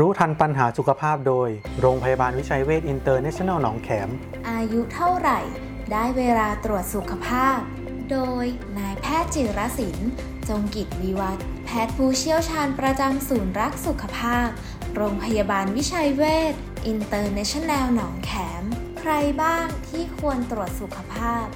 รู้ทันปัญหาสุขภาพโดย โรงพยาบาลวิชัยเวชอินเตอร์เนชั่นแนลหนองแขม อายุเท่าไหร่ ได้เวลาตรวจสุขภาพ โดยนายแพทย์จิรศิลป์จงกิจวิวัฒน์แพทย์ผู้เชี่ยวชาญประจำศูนย์รักสุขภาพ โรงพยาบาลวิชัยเวชอินเตอร์เนชั่นแนลหนองแขม ใครบ้างที่ควรตรวจสุขภาพ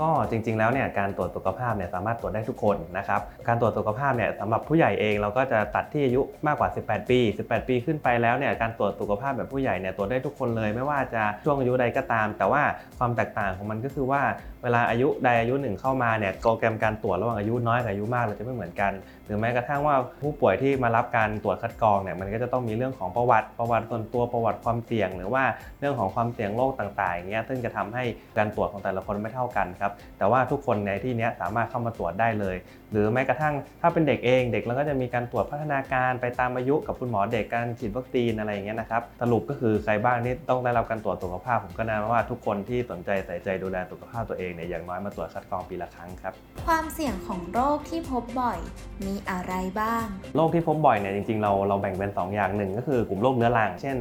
ก็จริง ๆ แล้วเนี่ยการตรวจสุขภาพเนี่ยสามารถตรวจได้ทุกคนนะครับการตรวจสุขภาพเนี่ยสำหรับผู้ใหญ่เองเราก็จะตัดที่อายุมากกว่า 18 ปี 18 ปีขึ้นไปแล้วเนี่ยการตรวจสุขภาพแบบผู้ใหญ่เนี่ยตรวจได้ทุกคนเลย ไม่ว่าจะช่วงอายุใดก็ตาม แต่ว่าความแตกต่างของมันก็คือว่าเวลาอายุใดอายุหนึ่งเข้ามาเนี่ยโปรแกรมการตรวจระหว่างอายุน้อยกับอายุมากเราจะไม่เหมือนกัน หรือแม้กระทั่งว่าผู้ป่วยที่มารับการตรวจคัดกรองเนี่ยมันก็จะต้องมีเรื่องของประวัติประวัติส่วนตัวประวัติความเสี่ยง หรือว่าเรื่องของความเสี่ยงโรคต่างๆอย่างเงี้ยซึ่งจะทำให้การตรวจของแต่ละคนไม่เท่ากันครับแต่ว่าทุกคนในที่นี้สามารถเข้ามาตรวจได้เลย หรือแม้กระทั่งถ้าเป็นเด็กเองเด็กเราก็จะมีการตรวจพัฒนาการไปตามอายุกับคุณหมอเด็กการฉีดวัคซีนอะไรอย่างเงี้ยนะครับสรุปก็คือใครบ้างที่ต้องได้รับการตรวจสุขภาพ ผมก็แนะนำว่าทุกคนที่สนใจใส่ใจดูแลสุขภาพตัวเองเนี่ยอย่างน้อยมาตรวจคัดกรองปีละครั้งครับความเสี่ยงของโรคที่พบบ่อยมีอะไรบ้าง โรคที่พบบ่อยเนี่ยจริงๆเราเราแบ่งเป็น 2 อย่างหนึ่งก็คือกลุ่มโรคเรื้อรังเช่น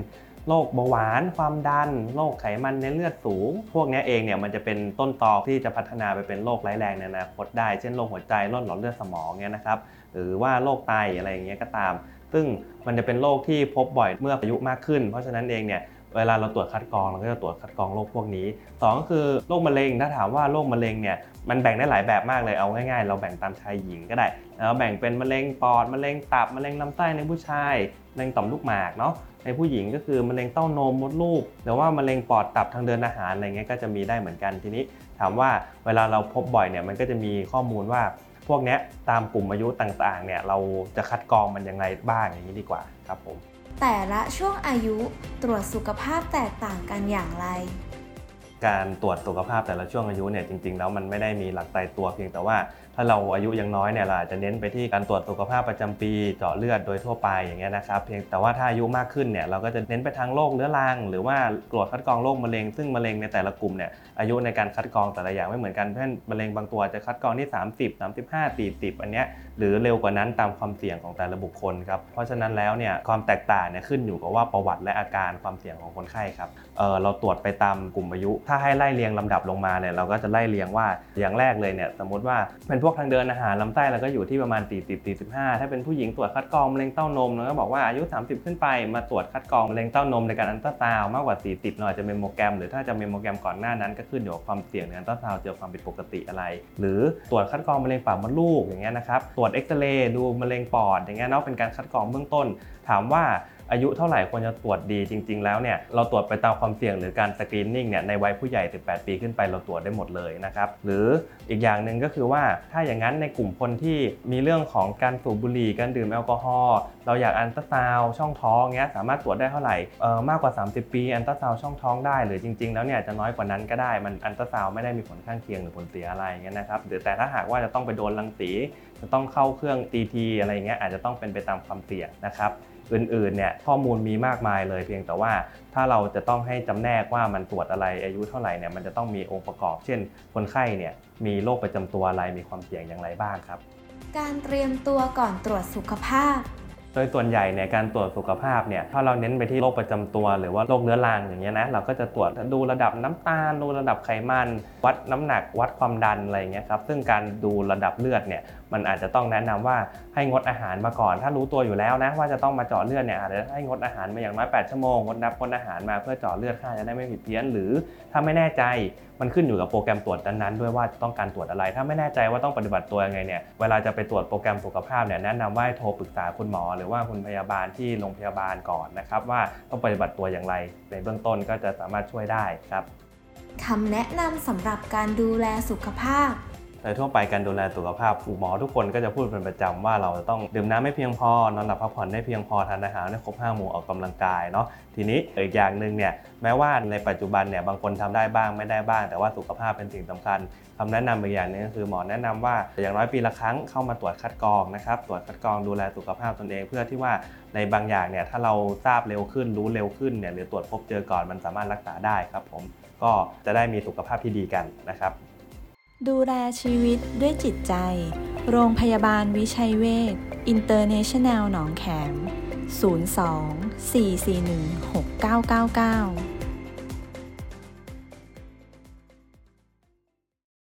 โรคเบาหวาน ความดัน โรคไขมันในเลือดสูง พวกนี้เองเนี่ยมันจะเป็นต้นตอที่จะพัฒนาไปเป็นโรคร้ายแรงในอนาคตได้ เช่นโรคหัวใจโรคหลอดเลือดสมองเนี่ยนะครับ หรือว่าโรคไตอะไรอย่างเงี้ยก็ตาม ซึ่งมันจะเป็นโรคที่พบบ่อยเมื่ออายุมากขึ้น เพราะฉะนั้นเองเนี่ยเวลาเราตรวจคัดกรองเราก็จะตรวจคัดกรองโรคพวกนี้สองก็คือโรคมะเร็งถ้าถามว่าโรคมะเร็งเนี่ยมันแบ่งได้หลายแบบมากเลยเอาง่ายๆ เราแบ่งตามชายหญิงก็ได้แล้วแบ่งเป็นมะเร็งปอดมะเร็งตับมะเร็งลำไส้ในผู้ชาย มะเร็งต่อมลูกหมากเนาะในผู้หญิงก็คือมะเร็งเต้านมมดลูกหรือว่ามะเร็งปอดตับทางเดินอาหารอะไรเงี้ยก็จะมีได้เหมือนกันทีนี้ ถามว่าเวลาเราพบบ่อยเนี่ยมันก็จะมีข้อมูลว่าพวกเนี้ยตามกลุ่มอายุต่างๆเนี่ยเราจะคัดกรองมันยังไงบ้างอย่างนี้ดีกว่าครับผมแต่ละช่วงอายุตรวจสุขภาพแตกต่างกันอย่างไร การตรวจสุขภาพแต่ละช่วงอายุเนี่ยจริงๆ แล้วมันไม่ได้มีหลักตายตัวเพียงแต่ว่า ถ้าเราอายุยังน้อยเนี่ยเราอาจจะเน้นไปที่การตรวจสุขภาพประจำปีเจาะเลือดโดยทั่วไปอย่างเงี้ยนะครับเพียงแต่ว่าถ้าอายุมากขึ้นเนี่ยเราก็จะเน้นไปทางโรคเรื้อรัง หรือว่าตรวจคัดกรองโรคมะเร็ง ซึ่งมะเร็งในแต่ละกลุ่มเนี่ยอายุในการคัดกรองแต่ละอย่างไม่เหมือนกันเช่นมะเร็งบางตัวจะคัดกรองที่ 30 35 40 อันเนี้ยหรือเร็วกว่านั้นตามความเสี่ยงของแต่ละบุคคลครับเพราะฉะนั้นแล้วเนี่ยความแตกต่างเนี่ยขึ้นอยู่กับว่าประวัติและอาการความเสี่ยงของคนไข้ครับเเราตรวจไปตามกลุ่มอายุ ถ้าให้ไล่เรียงลำดับลงมาเนี่ยเราก็จะไล่เรียงว่าอย่างแรกเลยเนี่ยสมมติว่าเป็นพวกทางเดินอาหารลำไส้เราก็อยู่ที่ประมาณ 40 45 ถ้าเป็นผู้หญิงตรวจคัดกรองมะเร็งเต้านมเราก็บอกว่าอายุ 30 ขึ้นไปมาตรวจคัดกรองมะเร็งเต้านมในการอัลตราซาวด์มากกว่า 40 หน่อยจะ mammogram หรือถ้าจะ mammogram ก่อนหน้านั้น ก็ขึ้นอยู่กับความเสี่ยงในอัลตราซาวด์เจอความผิดปกติอะไร หรือตรวจคัดกรองมะเร็งปากมดลูกอย่างเงี้ยนะครับตรวจเอ็กซเรย์ดูมะเร็งปอดอย่างเงี้ยเนาะเป็นการคัดกรองเบื้องต้น ถามว่า อายุเท่าไหร่ควรจะตรวจดีจริง ๆ แล้วเนี่ยเราตรวจไปตามความเสี่ยงหรือการ screening เนี่ยในวัยผู้ใหญ่18ปีขึ้นไปเราตรวจได้หมดเลยนะครับหรืออีกอย่างหนึ่งก็คือว่าถ้าอย่างนั้นในกลุ่มคนที่มีเรื่องของการสูบบุหรี่การดื่มแอลกอฮอล์เราอยากอันตราซาวช่องท้องเงี้ยสามารถตรวจได้เท่าไหร่เอ่อมากกว่า 30 ปีอันตราซาวช่องท้องได้หรือจริง ๆ แล้วเนี่ยจะน้อยกว่านั้นก็ได้มันอันตราซาวไม่ได้มีผลข้างเคียงหรือผลเสียอะไรเงี้ยนะครับหรือแต่ถ้าหากว่าจะต้องไปโดนรังสีจะต้องเข้าเครื่อง TT อะไรเงี้ยอาจจะต้องเป็นไปตามความเสี่ยงนะครับ อื่นๆเนี่ยข้อมูลมีมากมายเลยเพียงแต่ว่าถ้าเราจะต้องให้จำแนกว่ามันตรวจอะไรอายุเท่าไหร่เนี่ยมันจะต้องมีองค์ประกอบ เช่น คนไข้เนี่ยมีโรคประจำตัวอะไรมีความเสี่ยงอย่างไรบ้างครับ การเตรียมตัวก่อนตรวจสุขภาพ ดยส่วนใหญ่เนี่ยการตรวจสุขภาพเนี่ยถ้าเราเน้นไปที่โรคประจำตัว หรือว่าโรคเรื้อรังอย่างเงี้ยนะเราก็จะตรวจดูระดับน้ำตาลดูระดับไขมัน วัดน้ำหนักวัดความดันอะไรเงี้ยครับซึ่งการดูระดับเลือดเนี่ยมันอาจจะต้องแนะนำว่าให้งดอาหารมาก่อน ถ้ารู้ตัวอยู่แล้วนะว่าจะต้องมาเจาะเลือดเนี่ยอาจจะให้งดอาหารมาอย่างน้อย8ชั่วโมงงดนับงดอาหารมาเพื่อเจาะเลือดค่าจะได้ไม่ผิดเพี้ยน หรือถ้าไม่แน่ใจมันขึ้นอยู่กับโปรแกรมตรวจนั้นๆด้วยว่าจะต้องการตรวจอะไร ถ้าไม่แน่ใจว่าต้องปฏิบัติตัวยังไงเนี่ยเวลาจะไปตรวจโปรแกรมสุขภาพเนี่ยแนะนำว่าให้โทรปรึกษาคุณหมอหรือว่าคุณพยาบาลที่โรงพยาบาลก่อนนะครับ ว่าต้องปฏิบัติตัวอย่างไร ในเบื้องต้นก็จะสามารถช่วยได้ครับคำแนะนำสำหรับการดูแลสุขภาพ โดยทั่วไปการดูแลสุขภาพหมอทุกคนก็จะพูดเป็นประจำว่าเราจะต้องดื่มน้ำไม่เพียงพอนอนหลับพักผ่อนได้เพียงพอทานอาหารได้ครบห้าหมู่ออกกำลังกายเนาะทีนี้อีกอย่างหนึ่งเนี่ยแม้ว่าในปัจจุบันเนี่ยบางคนทำได้บ้างไม่ได้บ้าง แต่ว่าสุขภาพเป็นสิ่งสำคัญคำแนะนำอีกอย่างนึงก็คือหมอแนะนำว่าอย่างน้อยปีละครั้งเข้ามาตรวจคัดกรองนะครับตรวจคัดกรองดูแลสุขภาพตนเอง เพื่อที่ว่าในบางอย่างเนี่ยถ้าเราทราบเร็วขึ้นรู้เร็วขึ้นเนี่ยหรือตรวจพบเจอก่อนมันสามารถรักษาได้ครับผมก็จะได้มีสุขภาพที่ดีกันนะครับ ดูแลชีวิตด้วยจิตใจ โรงพยาบาลวิชัยเวชอินเตอร์เนชั่นแนลหนองแขม 02 441 6999